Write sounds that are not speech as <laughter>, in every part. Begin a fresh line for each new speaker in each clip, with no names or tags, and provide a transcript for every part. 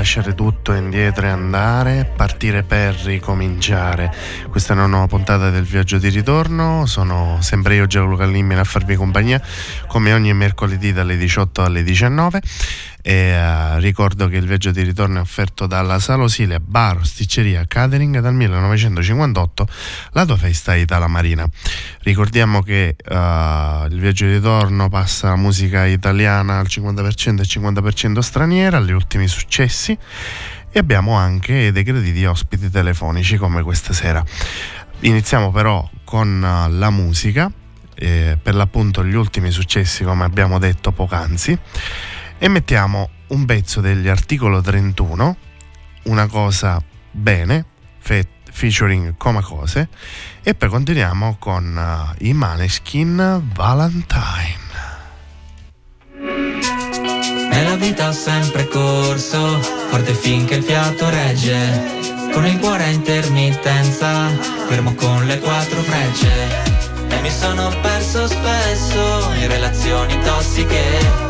Lasciare tutto indietro e andare, partire per ricominciare. Questa è una nuova puntata del viaggio di ritorno, sono sempre io Giacomo Callimina a farvi compagnia come ogni mercoledì dalle 18 alle 19 e uh, ricordo che il viaggio di ritorno è offerto dalla Salosile Bar, Sticceria, Catering dal 1958, la tua festa Itala Marina. Ricordiamo che uh, il viaggio di ritorno passa musica italiana al 50% e 50% straniera, agli ultimi successi e abbiamo anche dei crediti ospiti telefonici come questa sera. Iniziamo però con uh, la musica, eh, per l'appunto gli ultimi successi come abbiamo detto poc'anzi e mettiamo un pezzo degli articolo 31, una cosa bene, fe- featuring Coma Cose, e poi continuiamo con uh, i Maneskin Valentine.
Nella vita ho sempre corso, forte finché il fiato regge. Con il cuore a intermittenza, fermo con le quattro frecce. E mi sono perso spesso in relazioni tossiche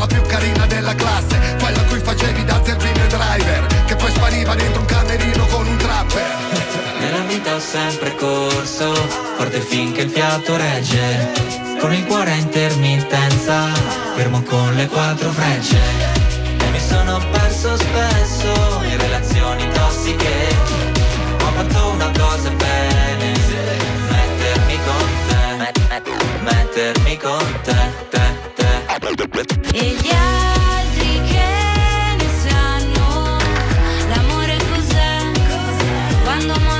la più carina della classe Quella cui facevi da zerbino driver Che poi spariva dentro un camerino con un trapper
Nella vita ho sempre corso, forte finché il fiato regge. Con il cuore a intermittenza, fermo con le quattro frecce. E mi sono perso spesso in relazioni tossiche. Ho fatto una cosa bene, mettermi con te, met- met- mettermi con te, te.
E gli altri che ne sanno L'amore cos'è? Quando mollano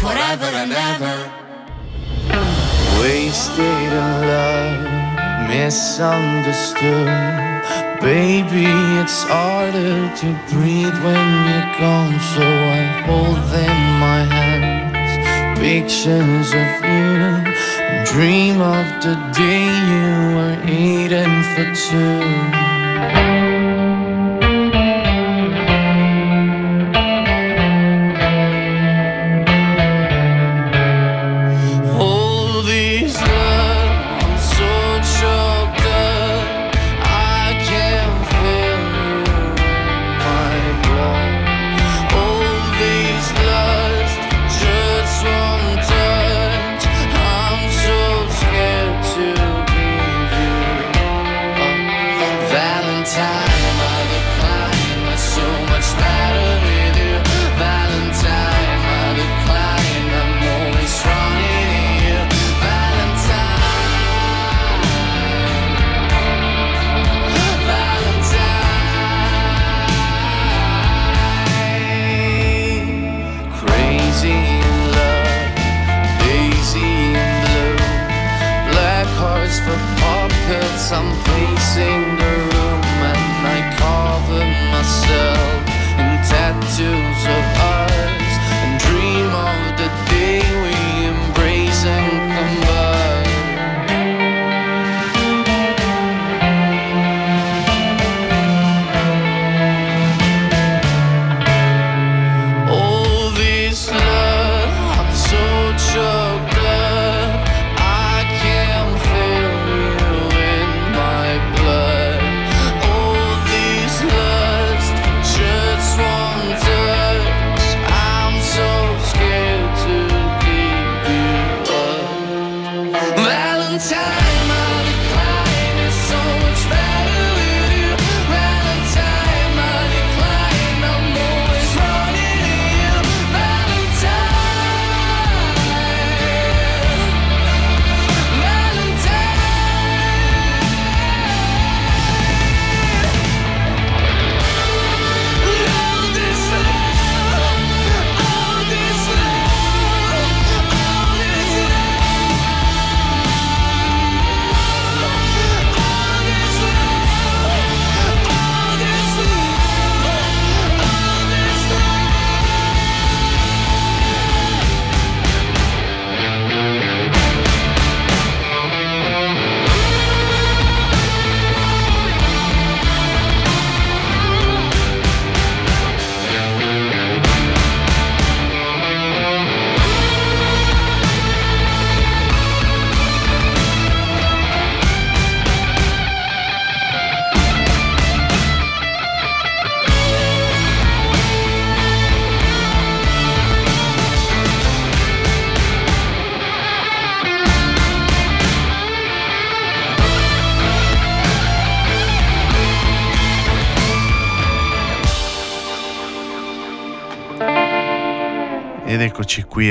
Forever and ever
Wasted in love, misunderstood. Baby, it's harder to breathe when you're gone. So I hold in my hands pictures of you. Dream of the day you were eating for two.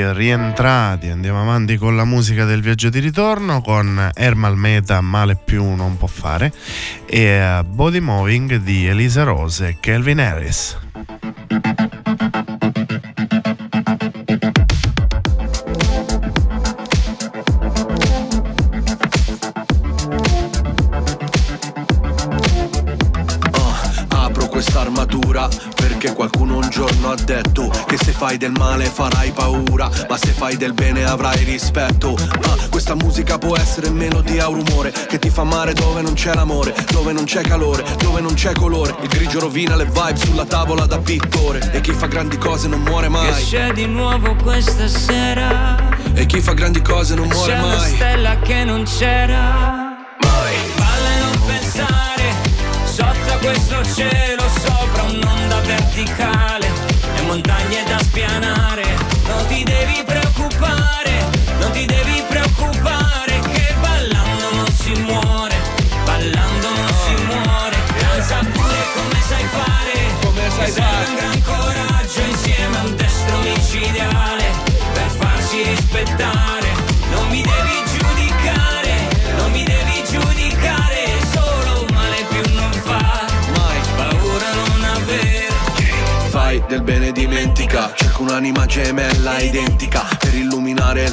Rientrati, andiamo avanti con la musica del viaggio di ritorno con Ermal Meta, Male più non può fare e Body Moving di Elisa Rose e Kelvin Harris.
Fai del male farai paura, ma se fai del bene avrai rispetto. Ah, questa musica può essere melodia o rumore che ti fa male dove non c'è l'amore, dove non c'è calore, dove non c'è colore. Il grigio rovina le vibe sulla tavola da pittore e chi fa grandi cose non muore mai.
Che c'è di nuovo questa sera.
E chi fa grandi cose non muore
c'è
mai.
C'è una stella che non c'era. Mai. Vale non pensare sotto questo cielo sopra un'onda verticale montagne da spianare, non ti devi preoccupare, non ti devi preoccupare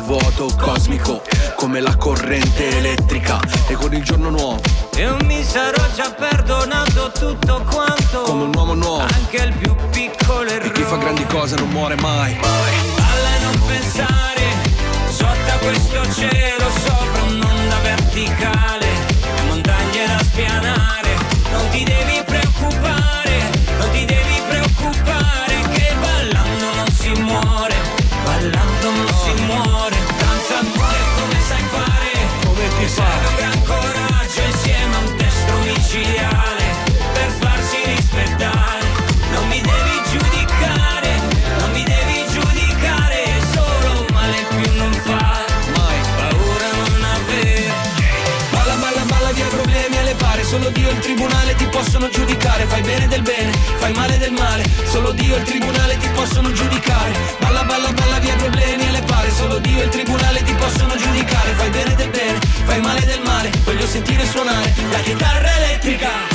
vuoto cosmico Come la corrente elettrica E con il giorno nuovo.
Io mi sarò già perdonato tutto quanto
Come un uomo nuovo.
Anche il più piccolo errore
E chi fa grandi cose non muore mai.
Balla non pensare Sotto a questo cielo Sopra un'onda verticale
il tribunale ti possono giudicare, fai bene del bene, fai male del male. Solo Dio e il tribunale ti possono giudicare. Balla balla balla via problemi e le pare. Solo Dio e il tribunale ti possono giudicare. Fai bene del bene, fai male del male. Voglio sentire suonare la chitarra elettrica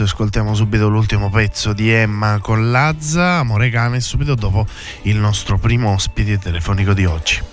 adesso ascoltiamo subito l'ultimo pezzo di Emma con Lazza, Amore Cane, subito dopo il nostro primo ospite telefonico di oggi.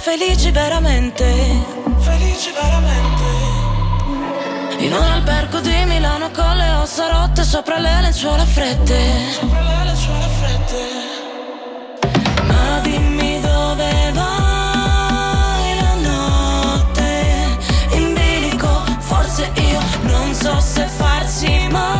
Felici veramente. Felici veramente. In un albergo di Milano con le ossa rotte sopra le lenzuola fredde. Sopra le lenzuola fredde. Ma dimmi dove vai la notte. In bilico, forse io non so se farsi male.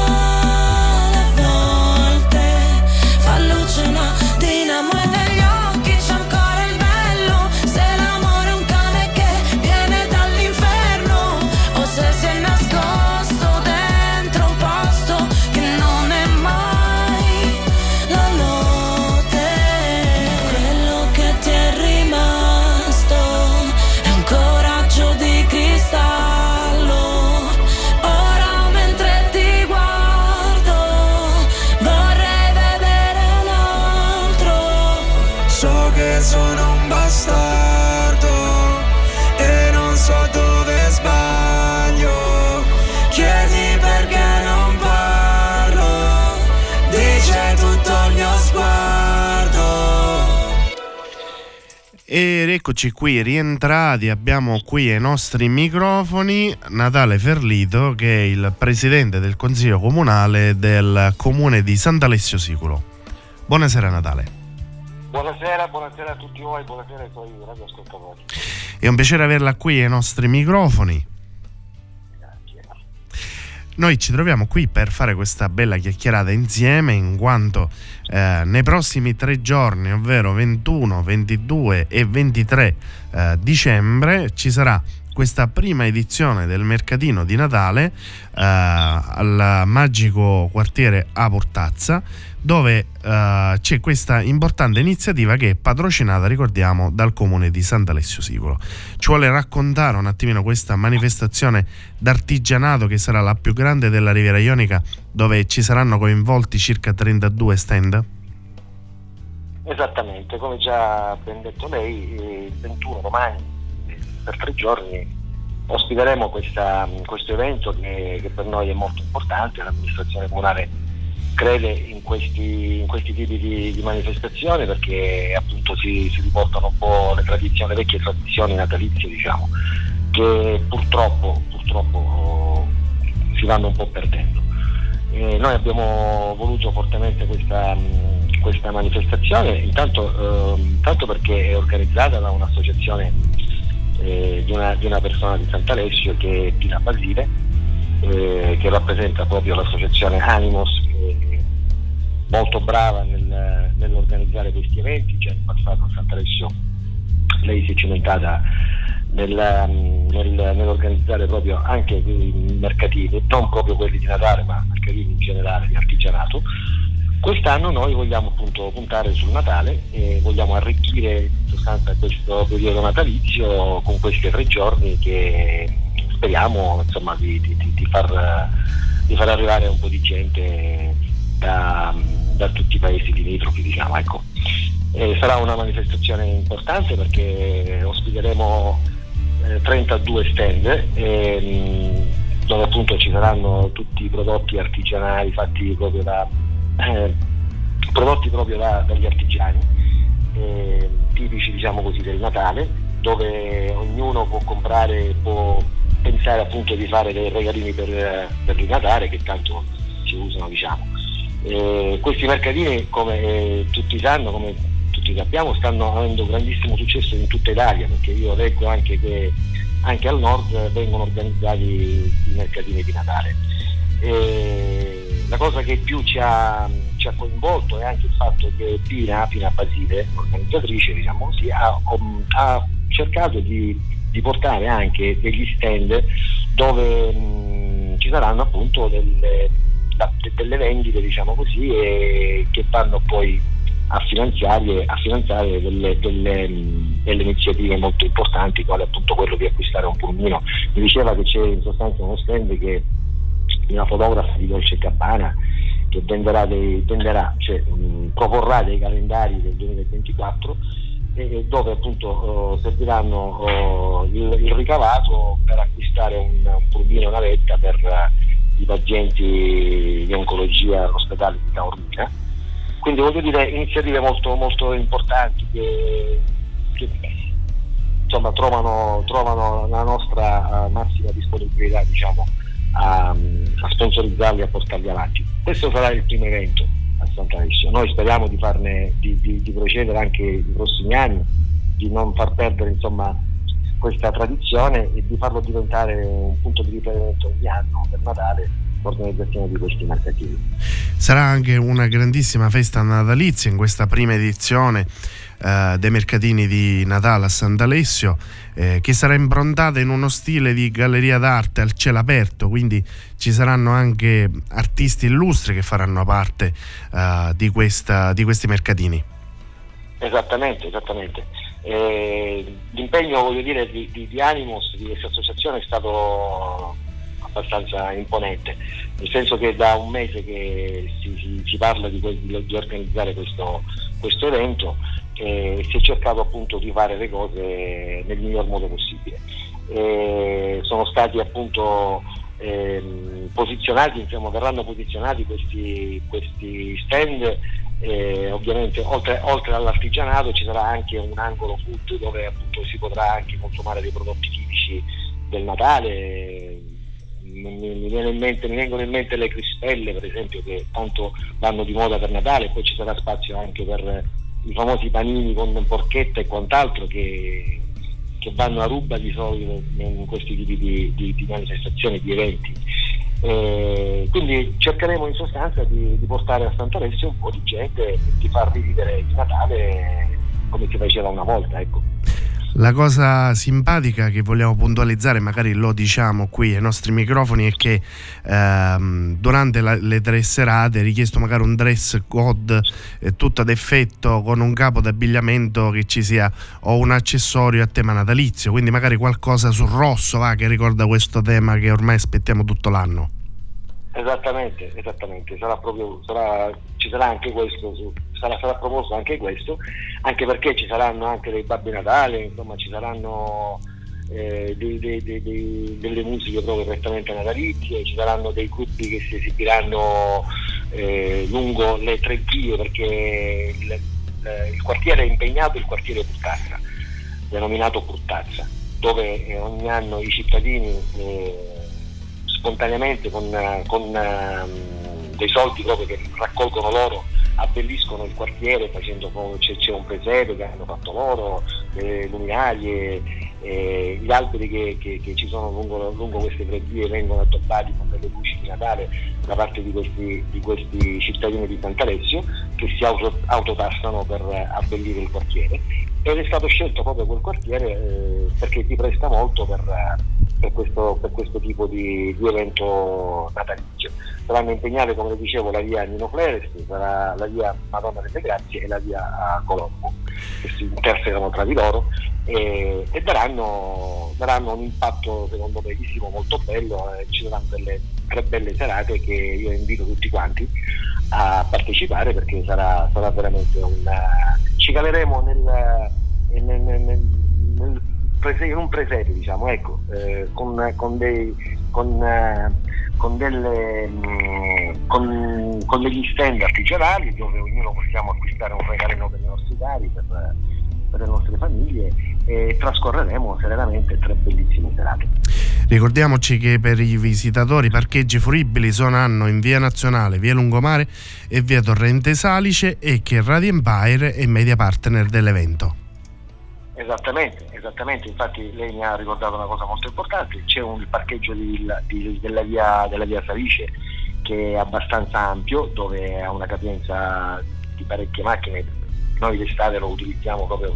Eccoci qui rientrati, abbiamo qui ai nostri microfoni Natale Ferlito che è il presidente del consiglio comunale del comune di Sant'Alessio Siculo. Buonasera Natale.
Buonasera, buonasera a tutti voi, buonasera ai tuoi radioascoltatori.
È un piacere averla qui ai nostri microfoni. Noi ci troviamo qui per fare questa bella chiacchierata insieme in quanto eh, nei prossimi tre giorni, ovvero 21, 22 e 23 eh, dicembre, ci sarà questa prima edizione del mercatino di Natale eh, al magico quartiere A Portazza dove uh, c'è questa importante iniziativa che è patrocinata, ricordiamo, dal comune di Sant'Alessio Sicolo. Ci vuole raccontare un attimino questa manifestazione d'artigianato che sarà la più grande della Riviera Ionica, dove ci saranno coinvolti circa 32 stand?
Esattamente, come già ben detto lei, il 21 domani, per tre giorni, ospiteremo questa, questo evento che, che per noi è molto importante, l'amministrazione comunale crede in questi, in questi tipi di, di, manifestazioni perché appunto si, si, riportano un po' le tradizioni, le vecchie tradizioni natalizie diciamo, che purtroppo, purtroppo si vanno un po' perdendo. E noi abbiamo voluto fortemente questa, questa manifestazione, intanto, eh, intanto, perché è organizzata da un'associazione eh, di, una, di, una, persona di Sant'Alessio che è Pina Basile, eh, che rappresenta proprio l'associazione Animos molto brava nel, nell'organizzare questi eventi, già in passato a Sant'Alessio lei si è cimentata nel, nel, nell'organizzare proprio anche i mercatini, non proprio quelli di Natale, ma mercatini in generale di artigianato. Quest'anno noi vogliamo appunto puntare sul Natale e vogliamo arricchire in sostanza questo periodo natalizio con questi tre giorni che speriamo insomma, di, di, di, far, di, far, arrivare un po' di gente da, da tutti i paesi limitrofi. Diciamo, ecco. sarà una manifestazione importante perché ospiteremo eh, 32 stand eh, dove appunto ci saranno tutti i prodotti artigianali fatti proprio da eh, prodotti proprio da, dagli artigiani eh, tipici diciamo così del Natale dove ognuno può comprare può pensare appunto di fare dei regalini per, per il Natale che tanto si usano diciamo. Eh, questi mercatini come eh, tutti sanno, come tutti sappiamo, stanno avendo grandissimo successo in tutta Italia perché io leggo anche che anche al nord vengono organizzati i mercatini di Natale. Eh, la cosa che più ci ha, ci ha, coinvolto è anche il fatto che Pina, Pina Basile, l'organizzatrice diciamo così, ha, ha cercato di di portare anche degli stand dove mh, ci saranno appunto delle, da, delle vendite diciamo così che vanno poi a finanziare, a finanziare delle, delle, delle, iniziative molto importanti quale appunto quello di acquistare un pulmino. Mi diceva che c'è in sostanza uno stand che una fotografa di Dolce Gabbana che venderà dei, venderà, cioè, mh, proporrà dei calendari del 2024 eh, dove appunto eh, serviranno oh, il, il, ricavato per acquistare un, un pulmino e una vetta per uh, i pazienti di oncologia all'ospedale di Taormina. Quindi voglio dire iniziative molto, molto importanti che, che insomma, trovano, trovano, la nostra uh, massima disponibilità diciamo, a, a sponsorizzarli a portarli avanti. Questo sarà il primo evento a Sant'Alessio. Noi speriamo di, farne, di, di, di procedere anche i prossimi anni, di non far perdere insomma, questa tradizione e di farlo diventare un punto di riferimento ogni anno per Natale l'organizzazione di questi mercatini.
Sarà anche una grandissima festa natalizia in questa prima edizione eh, dei mercatini di Natale a Sant'Alessio eh, che sarà improntata in uno stile di galleria d'arte al cielo aperto, quindi ci saranno anche artisti illustri che faranno parte eh, di, questa, di questi mercatini.
Esattamente, esattamente. Eh, l'impegno voglio dire, di, di, di Animos, di questa associazione è stato abbastanza imponente, nel senso che da un mese che si, si, si parla di, di, organizzare questo, questo evento e si è cercato appunto di fare le cose nel miglior modo possibile. E sono stati appunto ehm, posizionati, diciamo, verranno posizionati questi, questi stand eh, ovviamente oltre, oltre, all'artigianato ci sarà anche un angolo food dove appunto si potrà anche consumare dei prodotti tipici del Natale mi, mi, mente, mi, vengono in mente le crispelle per esempio che tanto vanno di moda per Natale poi ci sarà spazio anche per i famosi panini con porchetta e quant'altro che, che vanno a ruba di solito in questi tipi di, di, di manifestazioni, di eventi. Eh, quindi cercheremo in sostanza di, di portare a Sant'Alessio un po' di gente e di far rivivere il Natale come si faceva una volta. Ecco.
La cosa simpatica che vogliamo puntualizzare, magari lo diciamo qui ai nostri microfoni, è che ehm, durante la, le tre serate è richiesto magari un dress code eh, tutto ad effetto con un capo d'abbigliamento che ci sia o un accessorio a tema natalizio, quindi magari qualcosa sul rosso va, che ricorda questo tema che ormai aspettiamo tutto l'anno.
Esattamente, esattamente, sarà proprio, sarà, ci sarà anche questo, sarà, sarà, proposto anche questo, anche perché ci saranno anche dei Babbi Natale, insomma ci saranno eh, dei, dei, dei, delle musiche proprio prettamente natalizie, ci saranno dei gruppi che si esibiranno eh, lungo le tre vie perché il, eh, il, quartiere è impegnato, il quartiere Purtazza, denominato Purtazza, dove eh, ogni anno i cittadini eh, spontaneamente con, con um, dei soldi proprio che raccolgono loro abbelliscono il quartiere facendo c'è, c'è un presepe che hanno fatto loro, le luminarie, eh, gli alberi che, che, che, ci sono lungo, lungo queste vie vengono addobbati con delle luci di Natale da parte di questi, di questi cittadini di Sant'Alessio che si auto, autotassano per abbellire il quartiere ed è stato scelto proprio quel quartiere eh, perché si presta molto per, per, questo, per questo, tipo di, di, evento natalizio. Saranno impegnate, come dicevo, la via Nino Fleresti, sarà la via Madonna delle Grazie e la via Colombo, che si intersecano tra di loro e, e daranno, daranno, un impatto secondo me visivo molto bello e ci saranno delle tre belle serate che io invito tutti quanti a partecipare perché sarà, sarà veramente un... ci caleremo nel, nel, nel, nel in un presepe diciamo ecco eh, con, con, dei, con, eh, con, delle, mm, con, con, degli stand artigianali dove ognuno possiamo acquistare un regalino per i nostri cari per, per le nostre famiglie e trascorreremo serenamente tre bellissime serate.
Ricordiamoci che per i visitatori i parcheggi fruibili sono in via Nazionale, via Lungomare e via Torrente Salice e che Radio Empire è media partner dell'evento.
Esattamente, esattamente, infatti lei mi ha ricordato una cosa molto importante, c'è un parcheggio di, di, della, via, della via Salice che è abbastanza ampio, dove ha una capienza di parecchie macchine, noi d'estate lo utilizziamo proprio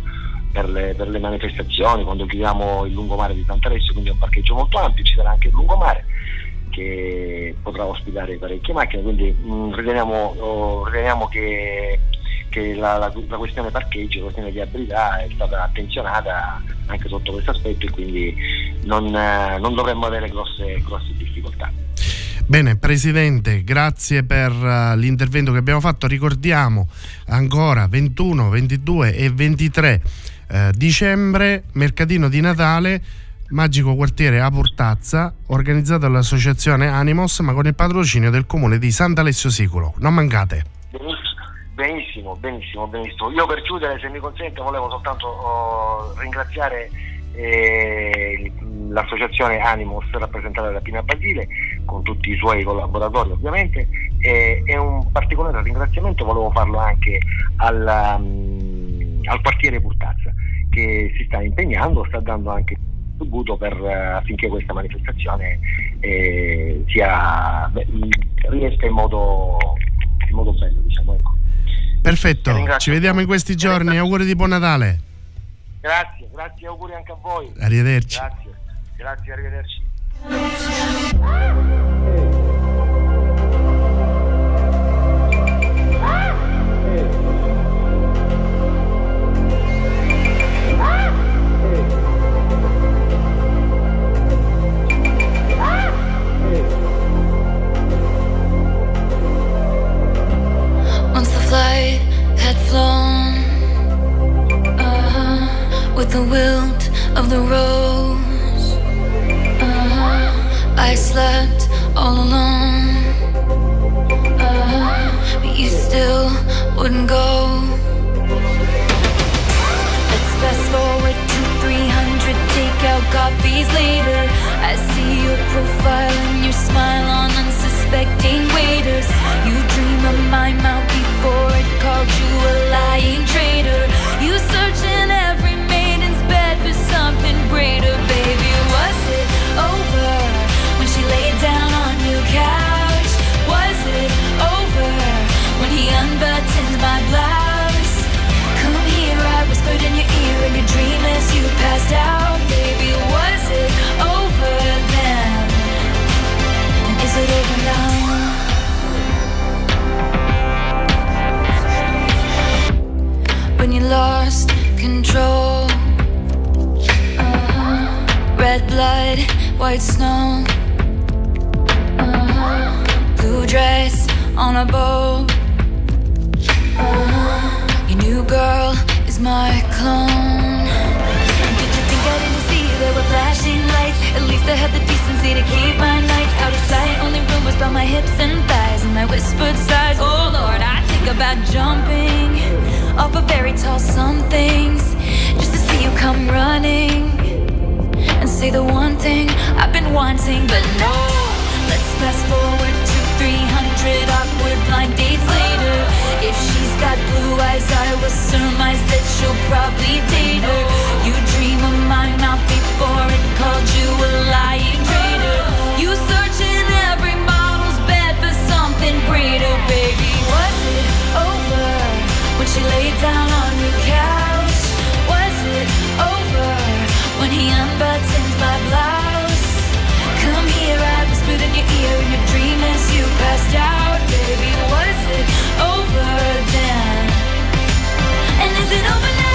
per le, per le, manifestazioni, quando chiudiamo il lungomare di Sant'Alessio, quindi è un parcheggio molto ampio, ci sarà anche il lungomare che potrà ospitare parecchie macchine, quindi mh, mm, riteniamo, oh, riteniamo, che, che la, la, la, questione parcheggio, la questione di abilità è stata attenzionata anche sotto questo aspetto e quindi non, eh, non dovremmo avere grosse, grosse difficoltà.
Bene, Presidente, grazie per uh, l'intervento che abbiamo fatto. Ricordiamo ancora 21, 22 e 23 eh, dicembre, mercatino di Natale, Magico Quartiere a Portazza, organizzato dall'associazione Animos, ma con il patrocinio del comune di Sant'Alessio Siculo. Non mancate.
Benissimo, benissimo, benissimo. Io per chiudere, se mi consente, volevo soltanto oh, ringraziare eh, l'associazione Animos rappresentata da Pina Basile con tutti i suoi collaboratori ovviamente e, e un particolare ringraziamento volevo farlo anche al, um, al quartiere Purtazza che si sta impegnando, sta dando anche contributo per, uh, affinché questa manifestazione eh, sia, beh, riesca in modo, in modo bello. Diciamo, ecco.
Perfetto, ci vediamo in questi giorni, auguri di buon Natale.
Grazie, grazie, auguri anche a voi.
Arrivederci.
Grazie, grazie, arrivederci.
Hips and thighs and my whispered sighs. Oh Lord, I think about jumping off of very tall somethings just to see you come running and say the one thing I've been wanting, but no. Let's fast forward to 300 awkward blind dates later. If she's got blue eyes, I will surmise that she'll probably date her. You dream of my mouth before it called you a lying traitor. You search in every something greater, baby. Was it over when she laid down on your couch? Was it over when he unbuttoned? my blouse. Come here, I whispered in your ear in your dream as you passed out. Baby, was it over then? And is it over now?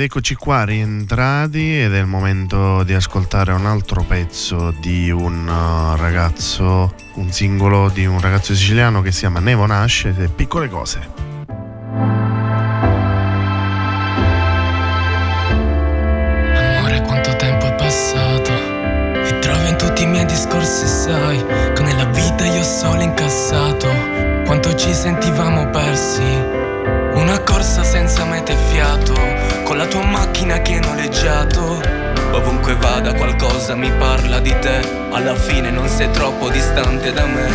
Ed eccoci qua rientrati ed è il momento di ascoltare un altro pezzo di un uh, ragazzo, un singolo di un ragazzo siciliano che si chiama Nevo Nasce, Piccole Cose.
sbagliato. Ovunque vada qualcosa mi parla di te, alla fine non sei troppo distante da me.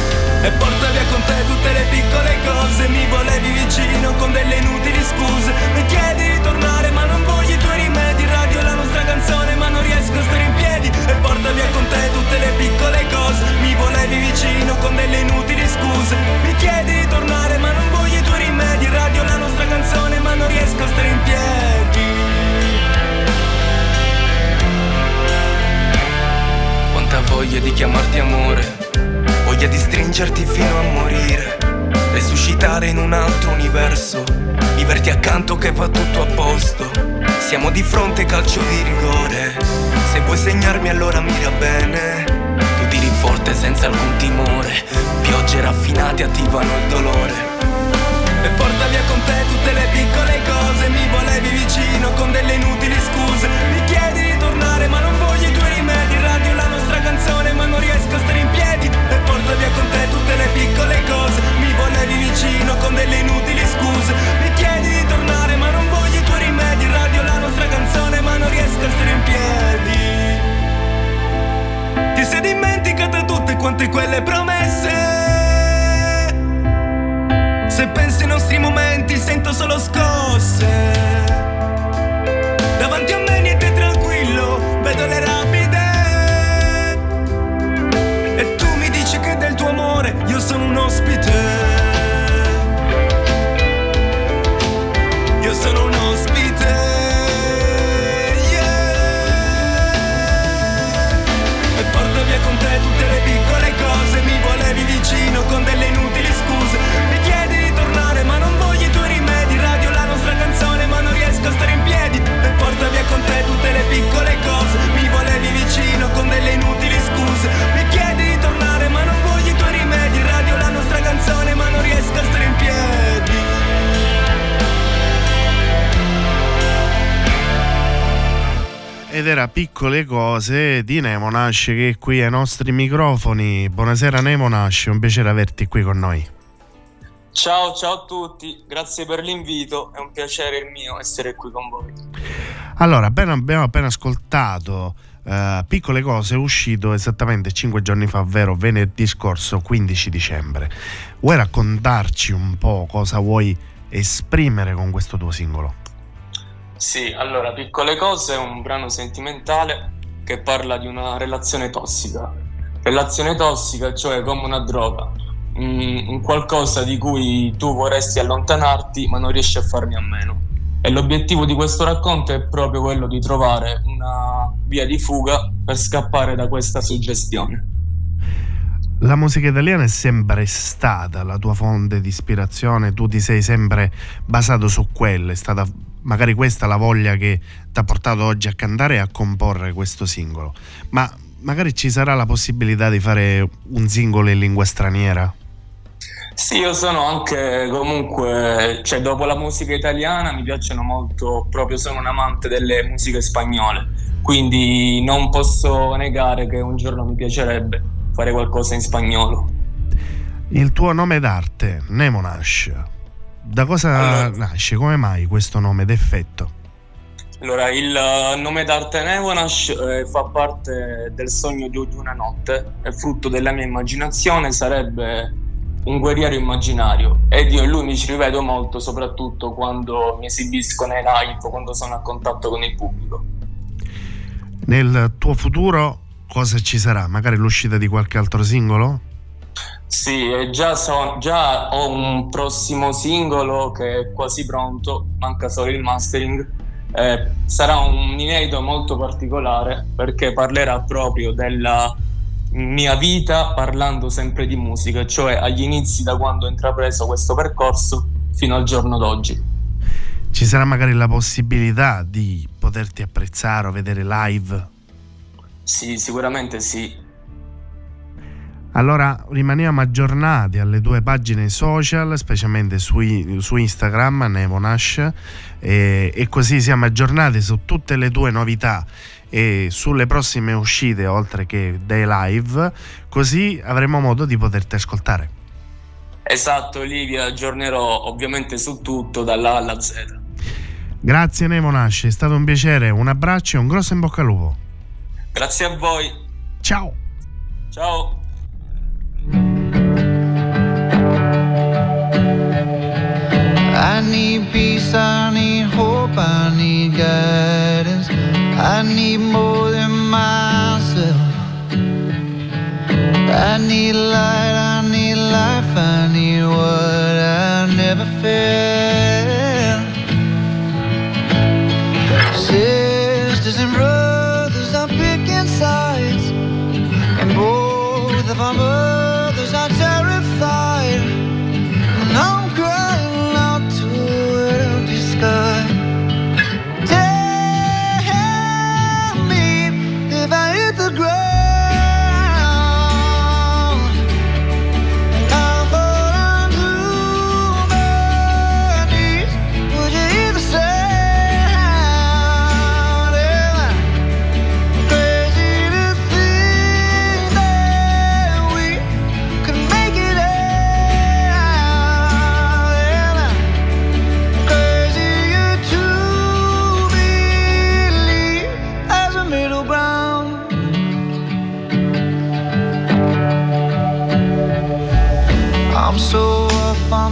E porta via con te tutte le piccole cose, mi volevi vicino con delle inutili scuse. Mi chiedi di tornare ma non voglio i tuoi rimedi, radio la nostra canzone ma non riesco a stare in piedi. E porta via con te tutte le piccole cose, mi volevi vicino con delle inutili scuse. Mi chiedi di tornare ma non voglio i tuoi rimedi, radio la nostra canzone ma non riesco a stare in piedi. Voglia di chiamarti amore, voglia di stringerti fino a morire, resuscitare in un altro universo, viverti accanto che va tutto a posto. Siamo di fronte calcio di rigore, se vuoi segnarmi allora mira bene. Tu tiri forte senza alcun timore, piogge raffinate attivano il dolore. E porta via con te tutte le piccole cose, mi volevi vicino con delle inutili
Cose di Nemo Nasce che è qui ai nostri microfoni. Buonasera Nemo Nasce, un piacere averti qui con noi.
Ciao, ciao a tutti, grazie per l'invito, è un piacere il mio essere qui con voi.
Allora, abbiamo appena ascoltato eh, Piccole Cose, uscito esattamente 5 giorni fa, ovvero venerdì scorso, 15 dicembre. Vuoi raccontarci un po' cosa vuoi esprimere con questo tuo singolo?
Sì, allora, Piccole cose è un brano sentimentale che parla di una relazione tossica. Relazione tossica, cioè come una droga, Mm, un qualcosa di cui tu vorresti allontanarti ma non riesci a farne a meno. E l'obiettivo di questo racconto è proprio quello di trovare una via di fuga per scappare da questa suggestione.
La musica italiana è sempre stata la tua fonte di ispirazione, tu ti sei sempre basato su quella, è stata magari questa la voglia che ti ha portato oggi a cantare e a comporre questo singolo. Ma magari ci sarà la possibilità di fare un singolo in lingua straniera?
Sì, io sono anche comunque, cioè dopo la musica italiana mi piacciono molto, proprio sono un amante delle musiche spagnole, quindi non posso negare che un giorno mi piacerebbe fare qualcosa in spagnolo.
Il tuo nome d'arte, Nemonash, da cosa nasce? Come mai questo nome d'effetto?
Allora, il eh, nome d'arte Nevonash eh, fa parte del sogno di di una notte, è frutto della mia immaginazione, sarebbe un guerriero immaginario ed io in lui mi ci rivedo molto, soprattutto quando mi esibisco nei live, quando sono a contatto con il pubblico.
Nel tuo futuro cosa ci sarà? Magari l'uscita di qualche altro singolo?
Sì, e già, so- già ho un prossimo singolo che è quasi pronto, manca solo il mastering. Eh, sarà un inedito molto particolare perché parlerà proprio della mia vita parlando sempre di musica, cioè agli inizi da quando ho intrapreso questo percorso fino al giorno d'oggi.
Ci sarà magari la possibilità di poterti apprezzare o vedere live?
Sì, sicuramente sì.
Allora rimaniamo aggiornati alle tue pagine social, specialmente su, su Instagram, Nemonash, e, e così siamo aggiornati su tutte le tue novità e sulle prossime uscite, oltre che dei live, così avremo modo di poterti ascoltare.
Esatto, Livia, aggiornerò ovviamente su tutto dalla A alla Z.
Grazie Nemonash, è stato un piacere, un abbraccio e un grosso in bocca al lupo.
Grazie a voi.
Ciao.
Ciao.
Need peace, I need hope, I need guidance. I need more than myself. I need light, I need life, I need what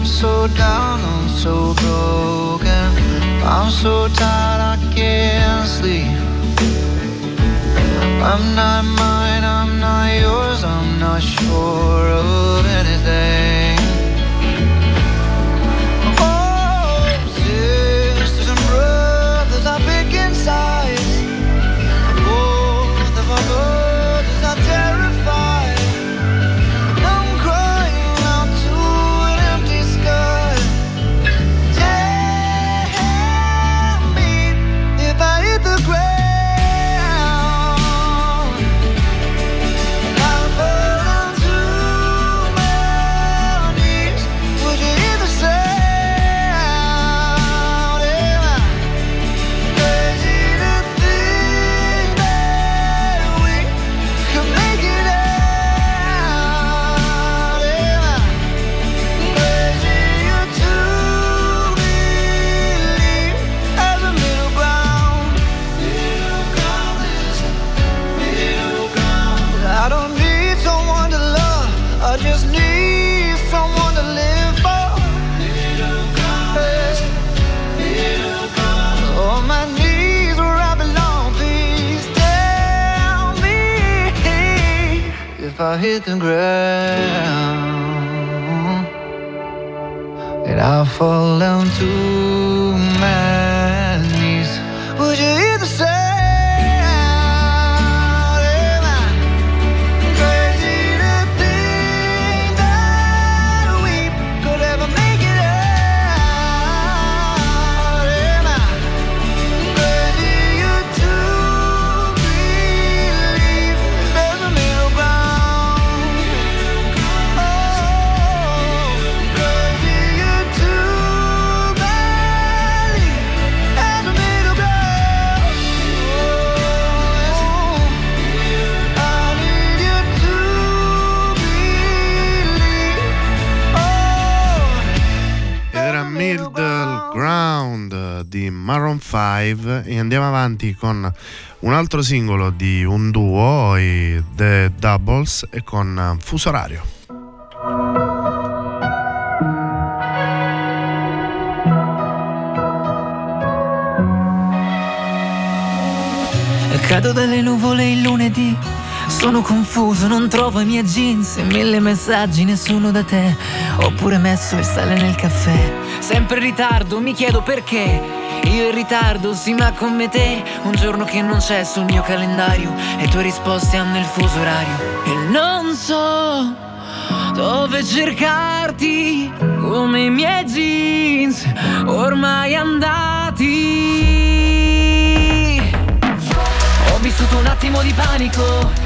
I'm so down, I'm so broken. I'm so tired, I can't sleep. I'm not mine, I'm not yours, I'm not sure of anything. I hit the ground. And I fall down to
5 e andiamo avanti con un altro singolo di un duo, i The Doubles, e con Fuso Orario.
Cado dalle nuvole il lunedì. Sono confuso, non trovo i miei jeans e mille messaggi, nessuno da te. Ho pure messo il sale nel caffè. Sempre in ritardo, mi chiedo perché. Io in ritardo, sì, ma come te. Un giorno che non c'è sul mio calendario e tue risposte hanno il fuso orario. E non so dove cercarti come i miei jeans ormai andati. Ho vissuto un attimo di panico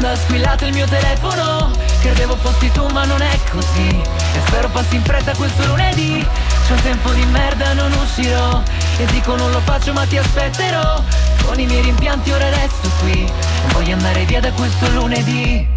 quando ha squillato il mio telefono. Credevo fossi tu, ma non è così. E spero passi in fretta questo lunedì. C'è un tempo di merda, non uscirò. E dico non lo faccio, ma ti aspetterò. Con i miei rimpianti ora resto qui. Voglio andare via da questo lunedì.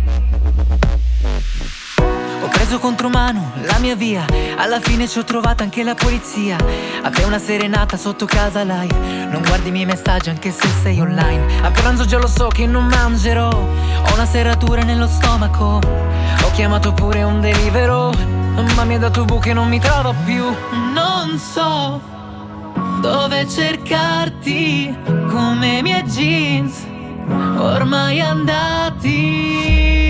Preso contromano la mia via, alla fine ci ho trovato anche la polizia. A te una serenata sotto casa live, non guardi i miei messaggi anche se sei online. A pranzo già lo so che non mangerò, ho una serratura nello stomaco. Ho chiamato pure un delivero, ma mi ha dato buche e non mi trova più. Non so dove cercarti come i miei jeans, ormai andati.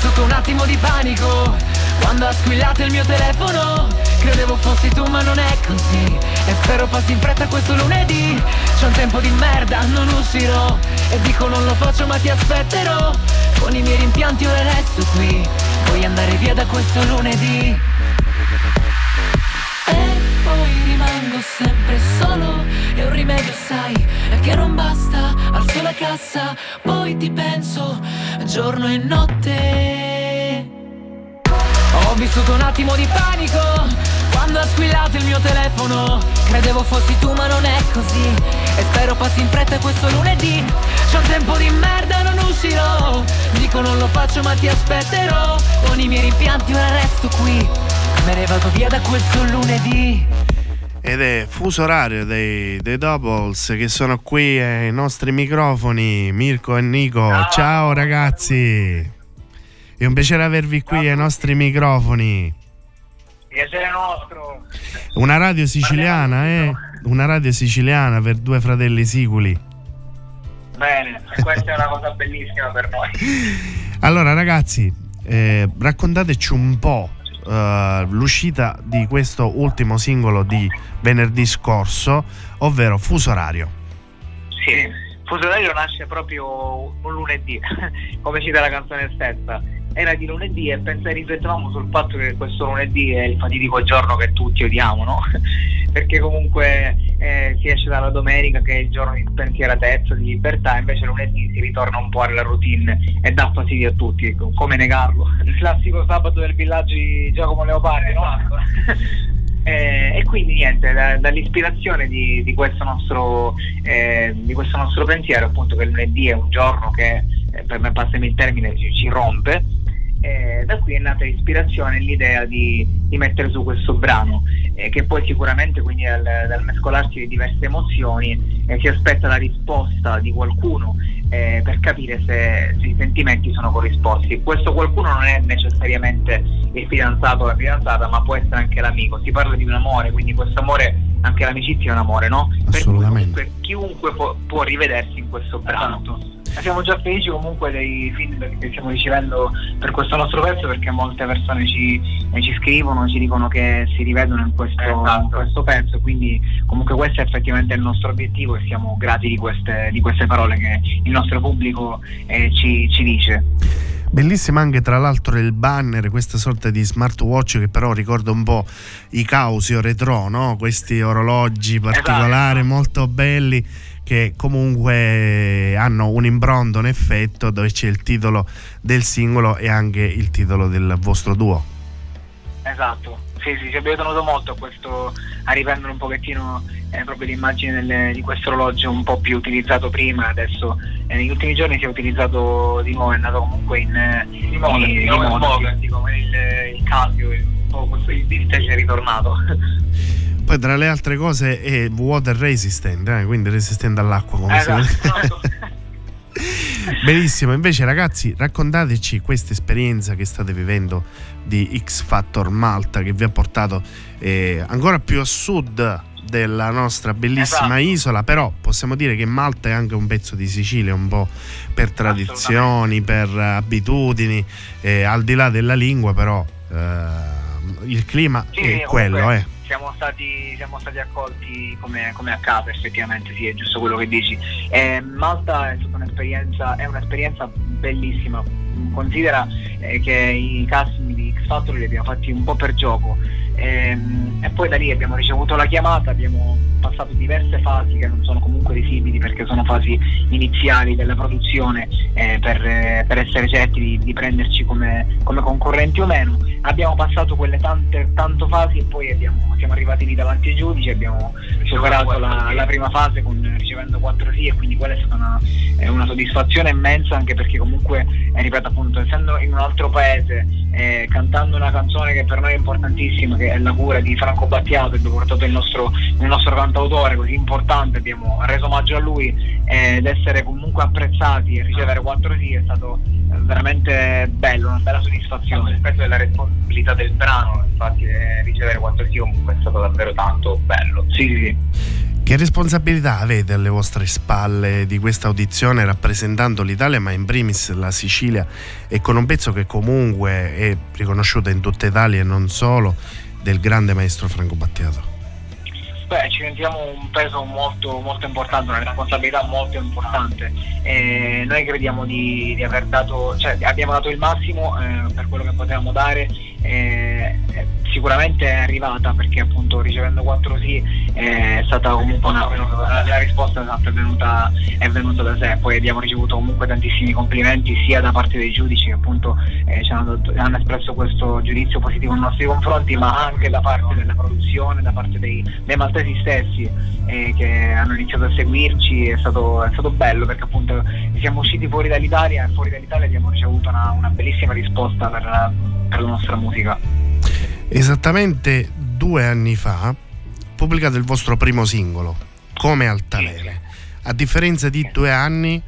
Vissuto un attimo di panico quando ha squillato il mio telefono. Credevo fossi tu, ma non è così. E spero passi in fretta questo lunedì. C'è un tempo di merda, non uscirò. E dico non lo faccio, ma ti aspetterò. Con i miei rimpianti ora resto qui. Vuoi andare via da questo lunedì? E poi rimango sempre solo E un rimedio sai che non basta cassa, poi ti penso Giorno e notte. Ho vissuto un attimo di panico Quando ha squillato il mio telefono. Credevo fossi tu ma non è così. E spero passi in fretta questo lunedì. Un tempo di merda non uscirò. Dico non lo faccio ma ti aspetterò. Con i miei rimpianti ora resto qui. Me ne vado via da questo lunedì
Ed è fuso orario dei, dei Doubles che sono qui ai nostri microfoni, Mirko e Nico. Ciao, ragazzi! È un piacere avervi qui ai nostri microfoni.
Piacere nostro.
Una radio siciliana, eh? Una radio siciliana per due fratelli siculi.
Bene, questa è una cosa bellissima per noi. <laughs>
Allora ragazzi, eh, raccontateci un po' uh, l'uscita di questo ultimo singolo di venerdì scorso, ovvero Fuso Orario.
Sì, Fuso Orario nasce proprio un lunedì, <laughs> come cita la canzone stessa era di lunedì e pensai riflettevamo sul fatto che questo lunedì è il fatidico giorno che tutti odiamo, no? <laughs> Perché comunque eh, si esce dalla domenica che è il giorno di spensieratezza, di libertà, invece lunedì si ritorna un po' alla routine e dà fastidio a tutti, come negarlo? <laughs> Il classico sabato del villaggio di Giacomo Leopardi, no? <laughs> Eh, e quindi niente, da, dall'ispirazione di, di, questo nostro, eh, di, questo nostro, pensiero, appunto che lunedì è un giorno che eh, per me passami il termine ci, ci rompe, eh, da qui è nata l'ispirazione e l'idea di, di, mettere su questo brano, eh, che poi sicuramente quindi dal, dal mescolarsi di diverse emozioni eh, si aspetta la risposta di qualcuno eh, per capire se, se, i sentimenti sono corrisposti. Questo qualcuno non è necessariamente il fidanzato o la fidanzata, ma può essere anche l'amico. Si parla di un amore, quindi questo amore, anche l'amicizia è un amore, no?
Assolutamente.
Per cui chiunque può, può, rivedersi in questo brano. Esatto siamo già felici comunque dei feedback che stiamo ricevendo per questo nostro pezzo perché molte persone ci, ci scrivono, ci dicono che si rivedono in questo, esatto. in questo pezzo, quindi comunque questo è effettivamente il nostro obiettivo e siamo grati di queste, di queste parole che il nostro pubblico eh, ci, ci dice.
Bellissimo anche tra l'altro il banner, questa sorta di smartwatch che però ricorda un po' i Causio retro, no? questi orologi particolari esatto. molto belli che comunque hanno un impronto, un effetto dove c'è il titolo del singolo e anche il titolo del vostro duo.
Esatto, sì, sì, ci abbiamo tenuto molto a questo, a riprendere un pochettino eh, proprio l'immagine del, di questo orologio un po' più utilizzato prima, adesso eh, negli ultimi giorni si è utilizzato di nuovo, è andato comunque in,
di moda, in, di moda, moda,
sì, come il, il Casio, il, il vintage è ritornato. <laughs>
Poi tra le altre cose è water resistant, eh? quindi resistente all'acqua come esatto. si <laughs> Benissimo, invece ragazzi raccontateci questa esperienza che state vivendo di X Factor Malta che vi ha portato eh, ancora più a sud della nostra bellissima esatto. isola, però possiamo dire che Malta è anche un pezzo di Sicilia, un po' per tradizioni, per abitudini, eh, al di là della lingua, però eh, il clima sì, è quello,
eh siamo stati, siamo stati accolti come, come, a casa effettivamente, sì, è giusto quello che dici. Eh, Malta è stata un'esperienza, è un'esperienza bellissima, considera eh, che i casting di X Factor li abbiamo fatti un po' per gioco e, ehm, e poi da lì abbiamo ricevuto la chiamata, abbiamo passato diverse fasi che non sono comunque visibili perché sono fasi iniziali della produzione eh, per, eh, per, essere certi di, di prenderci come, come, concorrenti o meno. Abbiamo passato quelle tante tanto fasi e poi abbiamo, siamo arrivati lì davanti ai giudici, abbiamo superato la, la, prima fase con, ricevendo quattro sì e quindi quella è stata una, è una soddisfazione immensa anche perché comunque, eh, ripeto appunto, essendo in un altro paese, eh, cantando una canzone che per noi è importantissima, che è la cura di Franco Battiato, abbiamo portato il nostro, il nostro cantautore così importante, abbiamo reso omaggio a lui eh, ed essere comunque apprezzati e ricevere quattro sì è stato eh, veramente bello, una bella soddisfazione. Rispetto alla responsabilità del brano, infatti eh, ricevere quattro sì è stato davvero tanto bello. Sì, sì, sì.
Che responsabilità avete alle vostre spalle di questa audizione rappresentando l'Italia, ma in primis la Sicilia, e con un pezzo che comunque è riconosciuto in tutta Italia e non solo, del grande maestro Franco Battiato?
Beh, ci sentiamo un peso molto, molto importante, una responsabilità molto importante. E noi crediamo di, di, aver dato, cioè abbiamo dato il massimo eh, per quello che potevamo dare. Eh, sicuramente è arrivata perché appunto ricevendo 4 sì è stata comunque una, la, risposta esatto, è venuta, è venuta da sé poi abbiamo ricevuto comunque tantissimi complimenti sia da parte dei giudici che appunto eh, ci hanno, hanno, espresso questo giudizio positivo nei nostri confronti ma anche da parte della produzione da parte dei, dei maltesi stessi eh, che hanno iniziato a seguirci è stato, è stato, bello perché appunto siamo usciti fuori dall'Italia e fuori dall'Italia abbiamo ricevuto una, una bellissima risposta per la, per la nostra musica
Esattamente due anni fa pubblicato il vostro primo singolo, Come Altalene. A differenza di due anni,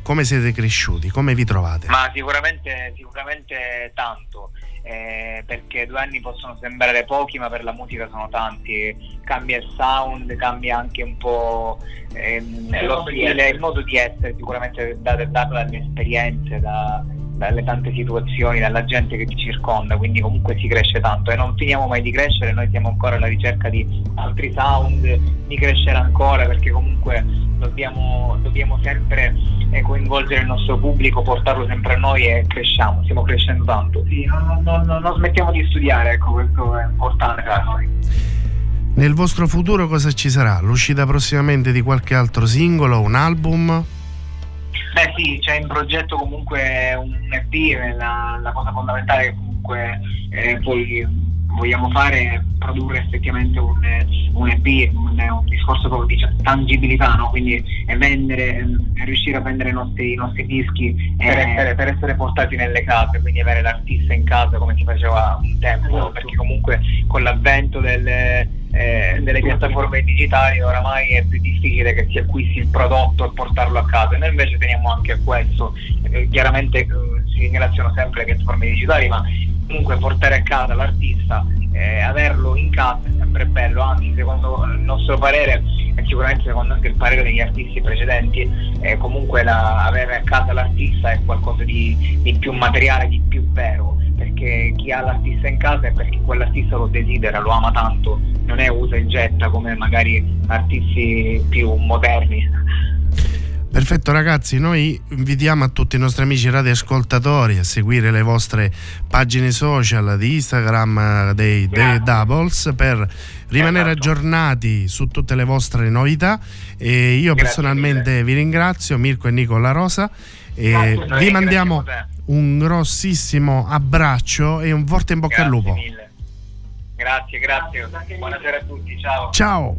come siete cresciuti, come vi trovate?
Ma sicuramente, sicuramente tanto. Eh, perché due anni possono sembrare pochi ma per la musica sono tanti. Cambia il sound cambia anche un po' ehm, lo stile il modo di essere sicuramente dato, dato dalle esperienze da, dalle tante situazioni, dalla gente che ti circonda, quindi comunque si cresce tanto e non finiamo mai di crescere, noi siamo ancora alla ricerca di altri sound, di crescere ancora perché comunque dobbiamo, dobbiamo sempre eh, coinvolgere il nostro pubblico, portarlo sempre a noi e cresciamo, stiamo crescendo tanto. Sì, non, non, non, non smettiamo di studiare, ecco, questo è importante per noi.
Nel vostro futuro cosa ci sarà? L'uscita prossimamente di qualche altro singolo, un album?
Beh sì, c'è in progetto comunque un EP, la, la cosa fondamentale che comunque eh, poi vogliamo fare produrre effettivamente un, un EP, un, un, discorso proprio di tangibilità, no? quindi vendere, riuscire a vendere i nostri, i nostri dischi per, essere, per, essere, portati nelle case, quindi avere l'artista in casa come si faceva un tempo, esatto. perché comunque con l'avvento delle eh, delle piattaforme digitali oramai è più difficile che si acquisti il prodotto e portarlo a casa. Noi invece teniamo anche a questo, eh, chiaramente eh, si ringraziano sempre le piattaforme digitali, ma comunque portare a casa l'artista, eh, averlo in casa è sempre bello, anzi secondo il nostro parere e sicuramente secondo anche il parere degli artisti precedenti, eh, comunque la, avere a casa l'artista è qualcosa di, di più materiale, di più vero perché chi ha l'artista in casa è perché quell'artista lo desidera, lo ama tanto, non è usa e getta come magari artisti più moderni.
Perfetto ragazzi, noi invitiamo a tutti i nostri amici radioascoltatori a seguire le vostre pagine social di Instagram dei, dei Doubles per rimanere esatto. aggiornati su tutte le vostre novità e io Grazie personalmente mille. vi ringrazio Mirko e Nicola Rosa e vi mandiamo un grossissimo abbraccio e un forte in bocca
grazie
al lupo.
Mille. Grazie, grazie. Buonasera a tutti, ciao.
Ciao.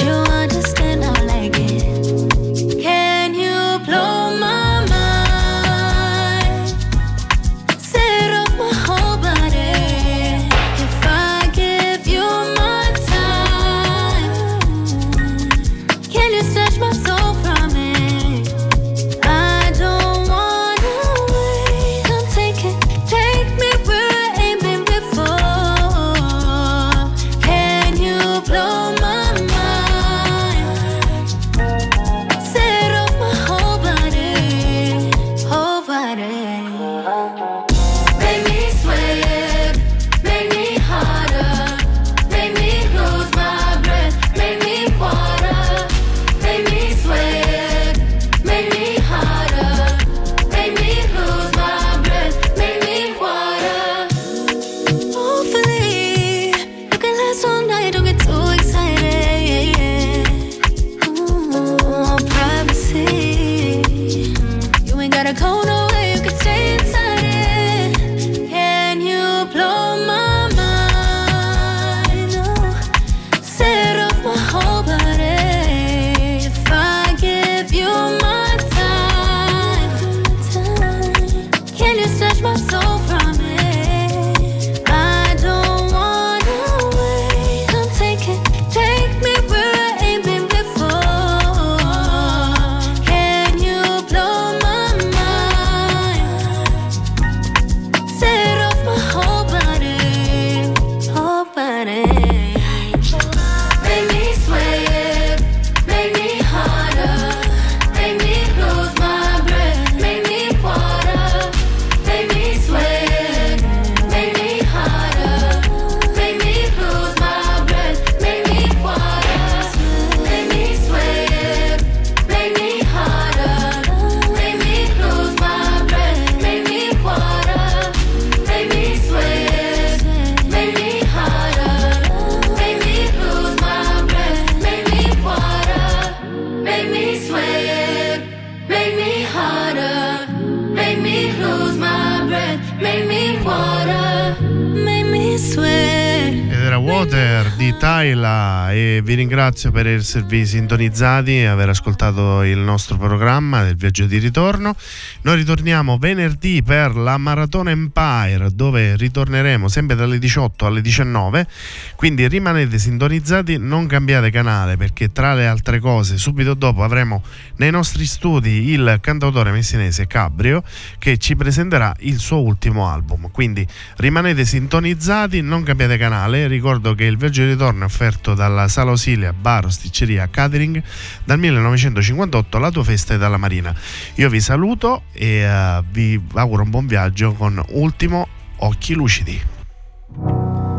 you understand.
Ringrazio per esservi sintonizzati e aver ascoltato il nostro programma del viaggio di ritorno. Noi ritorniamo venerdì per la Maratona Empire dove ritorneremo sempre dalle 18 alle 19, quindi rimanete sintonizzati, non cambiate canale perché tra le altre cose subito dopo avremo nei nostri studi il cantautore messinese Cabrio che ci presenterà il suo ultimo album. Quindi rimanete sintonizzati, non cambiate canale, ricordo che il viaggio di ritorno è offerto dalla Sala Osilia Bar Osticceria Catering dal 1958 la tua festa è dalla Marina. Io vi saluto e uh, vi auguro un buon viaggio con Ultimo Occhi Lucidi.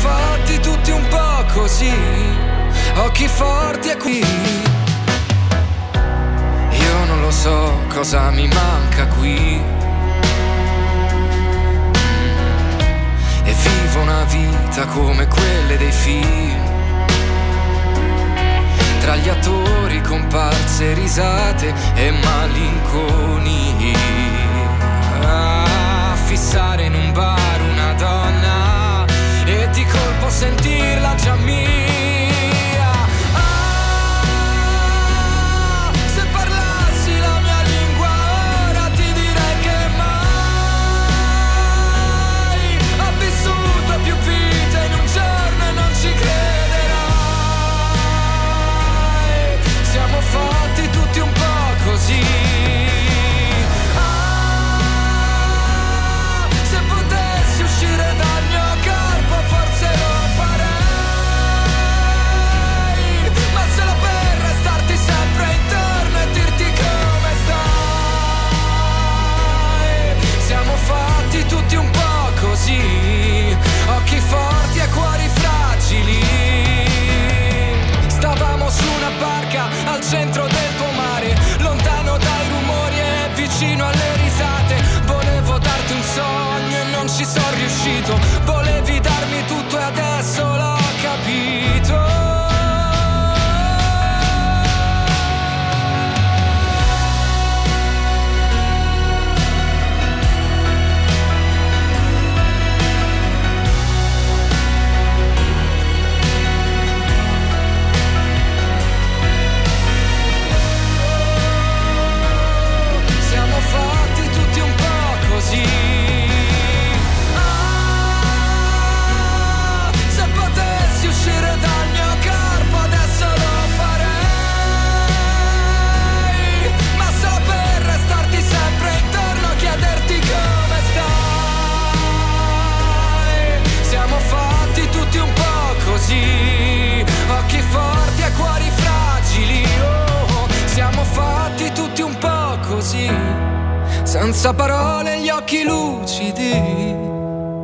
Fatti tutti un po' così, occhi forti e qui. Io non lo so cosa mi manca qui. E vivo una vita come quelle dei film. Tra gli attori, comparse, risate e malinconia. A fissare in un bar sentirla già mia.